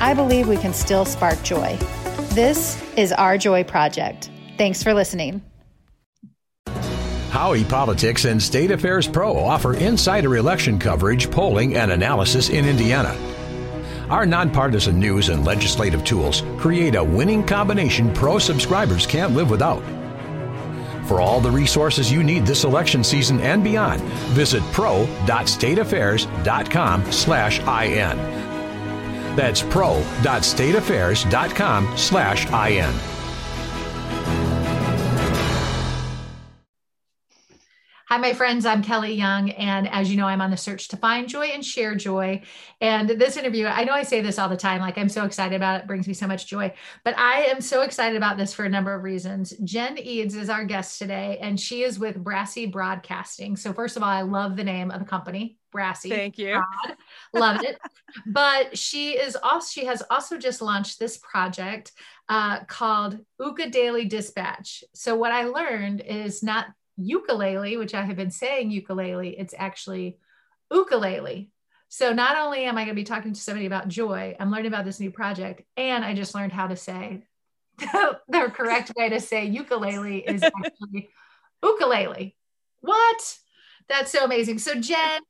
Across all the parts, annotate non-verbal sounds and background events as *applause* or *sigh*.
I believe we can still spark joy. This is Our Joy Project. Thanks for listening. Howey Politics and State Affairs Pro offer insider election coverage, polling, and analysis in Indiana. Our nonpartisan news and legislative tools create a winning combination pro subscribers can't live without. For all the resources you need this election season and beyond, visit pro.stateaffairs.com slash IN. That's pro.stateaffairs.com slash IN. Hi, my friends. I'm Kelly Young. And as you know, I'm on the search to find joy and share joy. And this interview, I know I say this all the time, like I'm so excited about it, it brings me so much joy. But I am so excited about this for a number of reasons. Jenn Edds is our guest today, and she is with Brassy Broadcasting. So, first of all, I love the name of the company. Brassy. Thank you. Love it. but she is also she has also just launched this project uh, called Daily Dispatch. So what I learned is not ukulele, which I have been saying ukulele, it's actually ukulele. So not only am I going to be talking to somebody about joy, I'm learning about this new project, and I just learned how to say *laughs* the correct way to say ukulele is *laughs* actually ukulele. What? That's so amazing. So Jenn,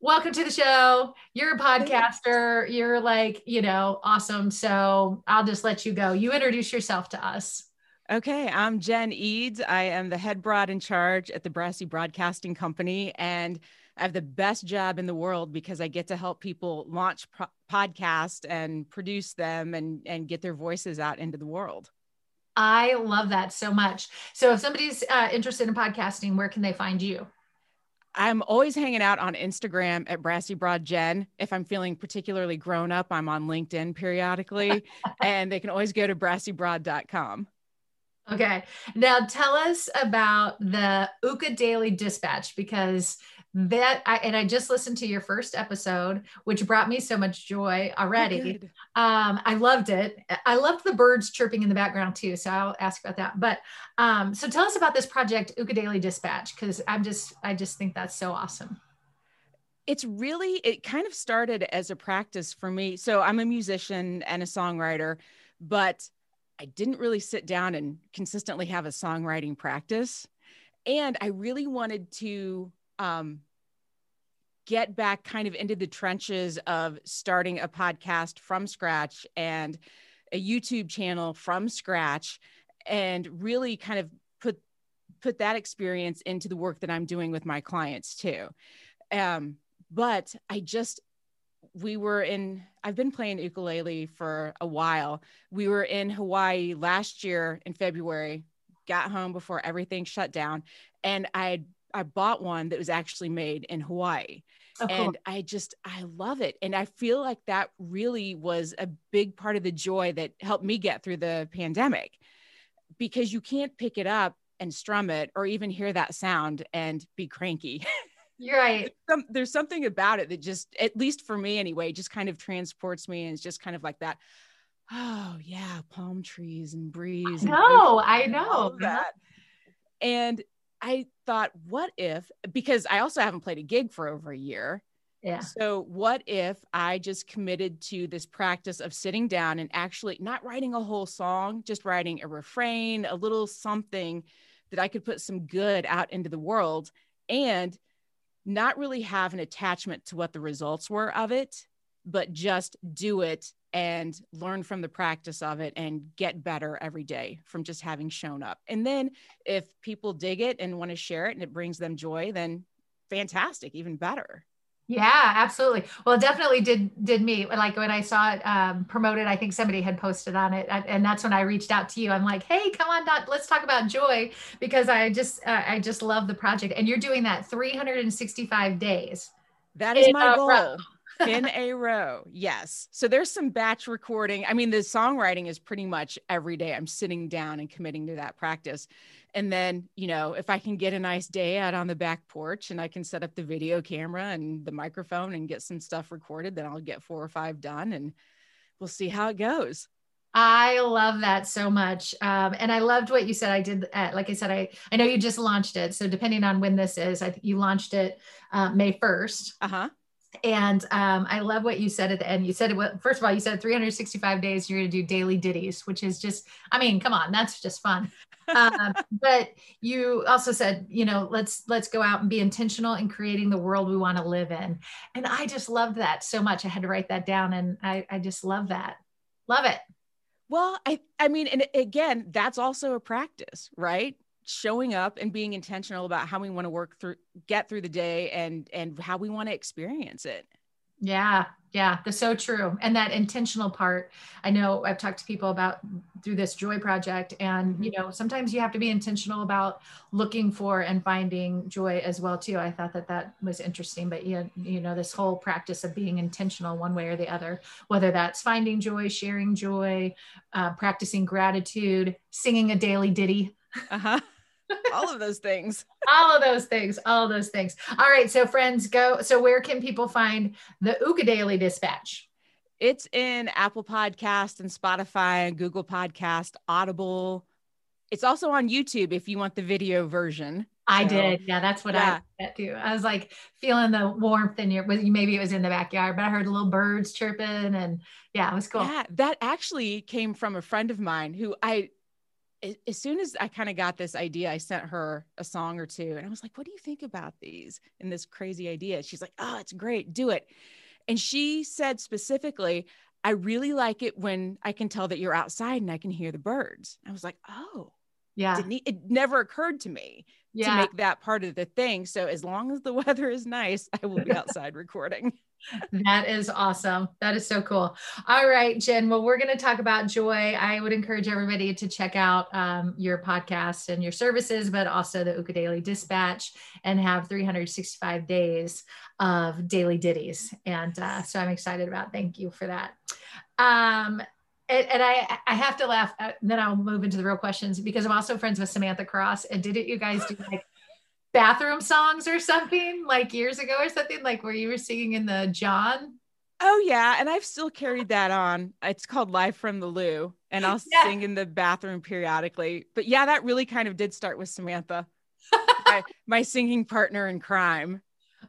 welcome to the show. You're a podcaster. You're like, you know, awesome. So I'll just let you go. You introduce yourself to us. Okay, I'm Jenn Edds. I am the head broad in charge at the Brassy Broadcasting Company, and I have the best job in the world because I get to help people launch pro- podcasts and produce them and and get their voices out into the world. I love that so much. So, if somebody's uh, interested in podcasting, where can they find you? I'm always hanging out on Instagram at Brassy Broad Jenn. If I'm feeling particularly grown up, I'm on LinkedIn periodically, *laughs* and they can always go to brassybroad.com. Okay. Now tell us about the UkaDaily Dispatch because that I and I just listened to your first episode, which brought me so much joy already. Oh, um, I loved it. I loved the birds chirping in the background too. So I'll ask about that. But um, so tell us about this project, UkaDaily Dispatch, because I'm just I just think that's so awesome it's really it kind of started as a practice for me so i'm a musician and a songwriter but I didn't really sit down and consistently have a songwriting practice. And I really wanted to um, get back kind of into the trenches of starting a podcast from scratch and a YouTube channel from scratch and really kind of put put that experience into the work that I'm doing with my clients too. Um, but I just we were in I've been playing ukulele for a while. We were in Hawaii last year in February, got home before everything shut down, and I I bought one that was actually made in Hawaii. Oh, cool. And I just I love it. And I feel like that really was a big part of the joy that helped me get through the pandemic. Because you can't pick it up and strum it or even hear that sound and be cranky. *laughs* You're right. Some, there's something about it that just, at least for me anyway, just kind of transports me and it's just kind of like that. Oh yeah, palm trees and breeze. No, I know that. And I thought, what if? Because I also haven't played a gig for over a year. Yeah. So what if I just committed to this practice of sitting down and actually not writing a whole song, just writing a refrain, a little something that I could put some good out into the world and not really have an attachment to what the results were of it, but just do it and learn from the practice of it and get better every day from just having shown up. And then if people dig it and want to share it and it brings them joy, then fantastic, even better. Yeah, absolutely. Well, it definitely did did me. Like when I saw it um, promoted, I think somebody had posted on it, and that's when I reached out to you. I'm like, "Hey, come on, Dot, let's talk about joy," because I just uh, I just love the project, and you're doing that 365 days. That is my goal. *laughs* in a row. Yes. So there's some batch recording. I mean, the songwriting is pretty much every day. I'm sitting down and committing to that practice. And then, you know, if I can get a nice day out on the back porch and I can set up the video camera and the microphone and get some stuff recorded, then I'll get four or five done and we'll see how it goes. I love that so much. Um, and I loved what you said. I did, uh, like I said, I, I know you just launched it. So depending on when this is, I think you launched it uh, May 1st. Uh huh. And um, I love what you said at the end. You said, well, first of all, you said 365 days you're going to do daily ditties, which is just, I mean, come on, that's just fun. Um, but you also said, you know, let's let's go out and be intentional in creating the world we want to live in. And I just loved that so much. I had to write that down, and I, I just love that. Love it. Well, I I mean, and again, that's also a practice, right? Showing up and being intentional about how we want to work through, get through the day, and and how we want to experience it. Yeah, yeah, that's so true. And that intentional part, I know I've talked to people about through this joy project. And, you know, sometimes you have to be intentional about looking for and finding joy as well, too. I thought that that was interesting. But, you, you know, this whole practice of being intentional one way or the other, whether that's finding joy, sharing joy, uh, practicing gratitude, singing a daily ditty. Uh-huh all of those things *laughs* all of those things all of those things all right so friends go so where can people find the Daily dispatch it's in apple podcast and spotify and google podcast audible it's also on youtube if you want the video version I so, did. Yeah, that's what yeah. I did too. I was like feeling the warmth in your maybe it was in the backyard, but I heard little birds chirping and yeah, it was cool. Yeah, that actually came from a friend of mine who I as soon as I kind of got this idea, I sent her a song or two and I was like, what do you think about these and this crazy idea? She's like, oh, it's great. Do it. And she said specifically, I really like it when I can tell that you're outside and I can hear the birds. I was like, oh, yeah. it never occurred to me yeah. to make that part of the thing. So as long as the *laughs* weather is nice, I will be *laughs* outside recording that is awesome. That is so cool. All right, Jenn. Well, we're going to talk about joy. I would encourage everybody to check out um, your podcast and your services, but also the Daily Dispatch and have 365 days of daily ditties. And uh, so I'm excited about. Thank you for that. Um, and, and I, I have to laugh. Uh, then I'll move into the real questions because I'm also friends with Samantha Cross. And didn't you guys do like bathroom songs or something like years ago or something like where you were singing in the John. Oh yeah, and I've still carried that on. It's called Live from the Loo, and I'll *laughs* yeah. sing in the bathroom periodically. But yeah, that really kind of did start with Samantha, *laughs* my, my singing partner in crime.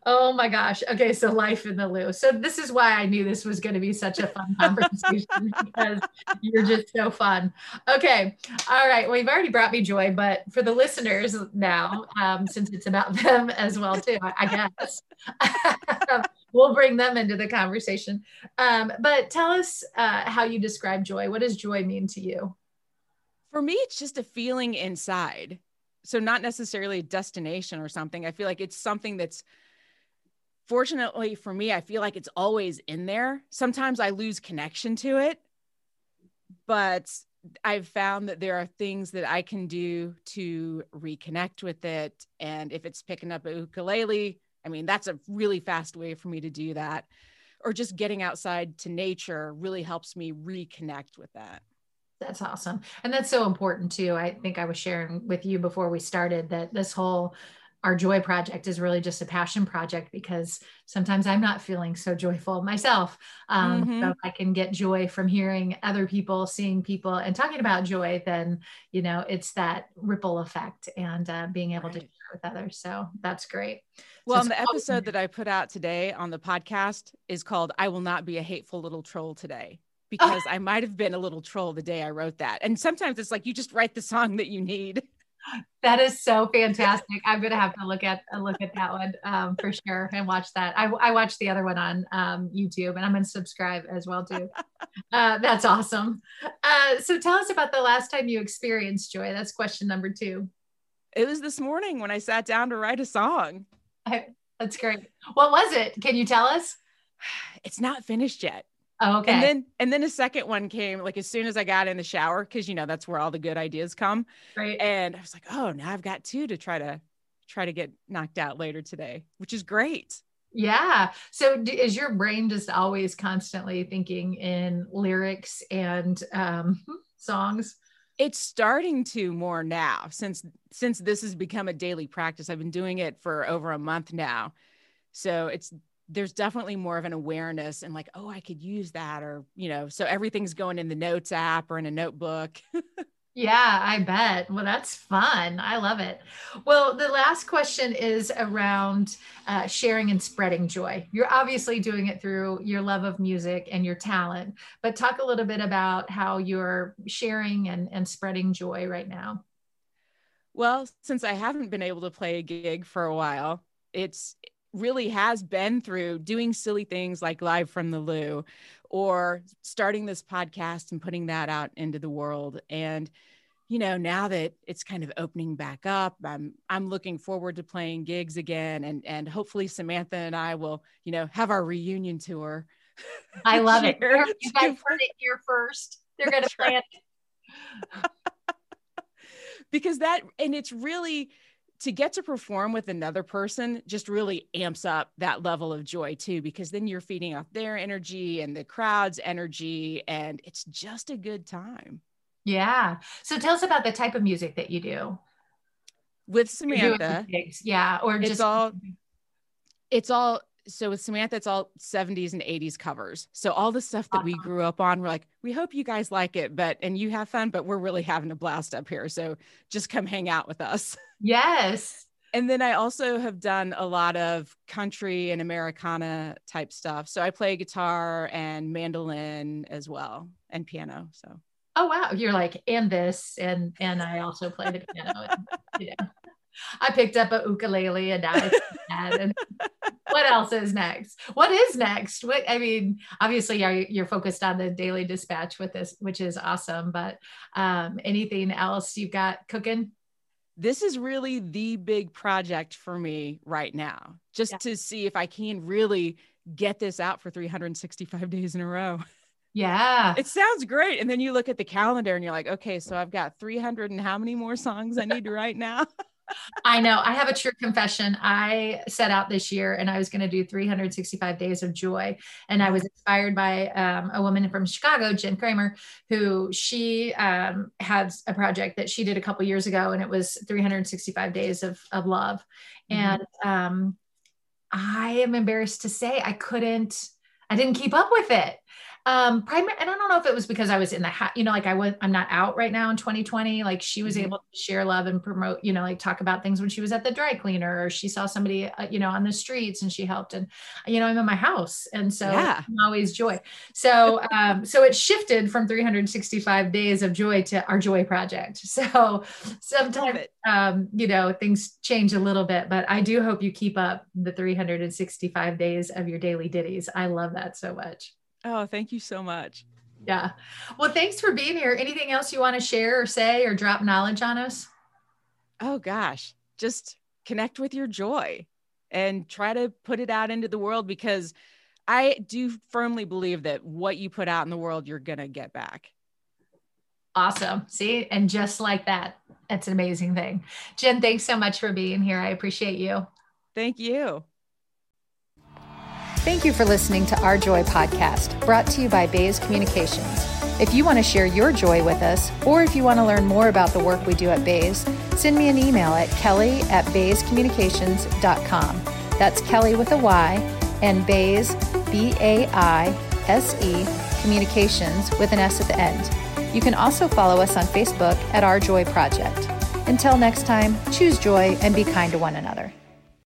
Oh my gosh. Okay. So life in the Loo. So this is why I knew this was going to be such a fun *laughs* conversation because you're just so fun. Okay. All right. Well, you've already brought me joy, but for the listeners now, um, since it's about them as well, too, I, I guess *laughs* we'll bring them into the conversation. Um, but tell us uh, how you describe joy. What does joy mean to you? For me, it's just a feeling inside. So not necessarily a destination or something. I feel like it's something that's fortunately for me, I feel like it's always in there. Sometimes I lose connection to it, but I've found that there are things that I can do to reconnect with it. And if it's picking up a ukulele, I mean, that's a really fast way for me to do that. Or just getting outside to nature really helps me reconnect with that. That's awesome. And that's so important too. I think I was sharing with you before we started that this whole our joy project is really just a passion project because sometimes I'm not feeling so joyful myself. Um, mm-hmm. So I can get joy from hearing other people, seeing people, and talking about joy, then you know it's that ripple effect and uh, being able right. to share with others. So that's great. Well, so the episode that I put out today on the podcast is called "I Will Not Be a Hateful Little Troll Today." *laughs* Because I might have been a little troll the day I wrote that. And sometimes it's like you just write the song that you need. That is so fantastic. I'm gonna have to look at a look at that one um, for sure and watch that. I, I watched the other one on um, YouTube and I'm gonna subscribe as well too. *laughs* Uh, that's awesome. Uh, so tell us about the last time you experienced joy. That's question number two. It was this morning when I sat down to write a song. That's great. What was it? Can you tell us? *sighs* It's not finished yet. Oh, okay. And then and then a second one came like as soon as I got in the shower because you know that's where all the good ideas come. Right. And I was like, oh, now I've got two to try to try to get knocked out later today, which is great. Yeah. So is your brain just always constantly thinking in lyrics and um, *laughs* songs? It's starting to more now since since this has become a daily practice. I've been doing it for over a month now. So it's there's definitely more of an awareness and like, oh, I could use that or, you know, so everything's going in the notes app or in a notebook. *laughs* Yeah, I bet. Well, that's fun. I love it. Well, the last question is around uh, sharing and spreading joy. You're obviously doing it through your love of music and your talent, but talk a little bit about how you're sharing and, and spreading joy right now. Well, since I haven't been able to play a gig for a while, it's really has been through doing silly things like live from the loo or starting this podcast and putting that out into the world and you know, now that it's kind of opening back up, I'm I'm looking forward to playing gigs again, and and hopefully Samantha and I will, you know, have our reunion tour. I *laughs* love it. You guys heard it here first. They're going to plan it. *laughs* because that, and it's really to get to perform with another person just really amps up that level of joy too because then you're feeding off their energy and the crowd's energy and it's just a good time yeah. So tell us about the type of music that you do with Samantha. Yeah, or just it's all it's all so with Samantha, it's all 70s and 80s covers. So all the stuff that we uh-huh. grew up on, we're like, we hope you guys like it, but and you have fun, but we're really having a blast up here. So just come hang out with us. Yes. *laughs* And then I also have done a lot of country and Americana type stuff. So I play guitar and mandolin as well and piano. So oh wow you're like and this and and i also play the piano and, you know *laughs* i picked up a ukulele and now it's and what else is next what is next what i mean obviously you're, you're focused on the daily dispatch with this which is awesome but um, anything else you've got cooking this is really the big project for me right now just yeah. to see if i can really get this out for 365 days in a row *laughs* yeah. It sounds great. And then you look at the calendar and you're like, okay, so I've got 300 and how many more songs I need to write now? *laughs* I know. I have a true confession. I set out this year and I was going to do 365 days of joy. And I was inspired by um, a woman from Chicago, Jen Kramer, who she um, has a project that she did a couple years ago, and it was 365 days of, of love. Mm-hmm. And um, I am embarrassed to say I couldn't, I didn't keep up with it um primary and i don't know if it was because i was in the ha- you know like i was i'm not out right now in 2020 like she was mm-hmm. able to share love and promote you know like talk about things when she was at the dry cleaner or she saw somebody uh, you know on the streets and she helped and you know i'm in my house. And so yeah. always joy. So um so it shifted from 365 days of joy to our joy project. *laughs* So sometimes um you know things change a little bit but i do hope you keep up the 365 days of your daily ditties. I love that so much Oh, thank you so much. Yeah. Well, thanks for being here. Anything else you want to share or say or drop knowledge on us? Oh, gosh. Just connect with your joy and try to put it out into the world because I do firmly believe that what you put out in the world, you're going to get back. Awesome. See, and just like that, it's an amazing thing. Jenn, thanks so much for being here. I appreciate you. Thank you. Thank you for listening to Our Joy podcast, brought to you by Baise Communications. If you want to share your joy with us, or if you want to learn more about the work we do at Baise, send me an email at kelly at baisecommunications.com. That's Kelly with a Y and Baise, B A I S E, communications with an S at the end. You can also follow us on Facebook at Our Joy Project. Until next time, choose joy and be kind to one another.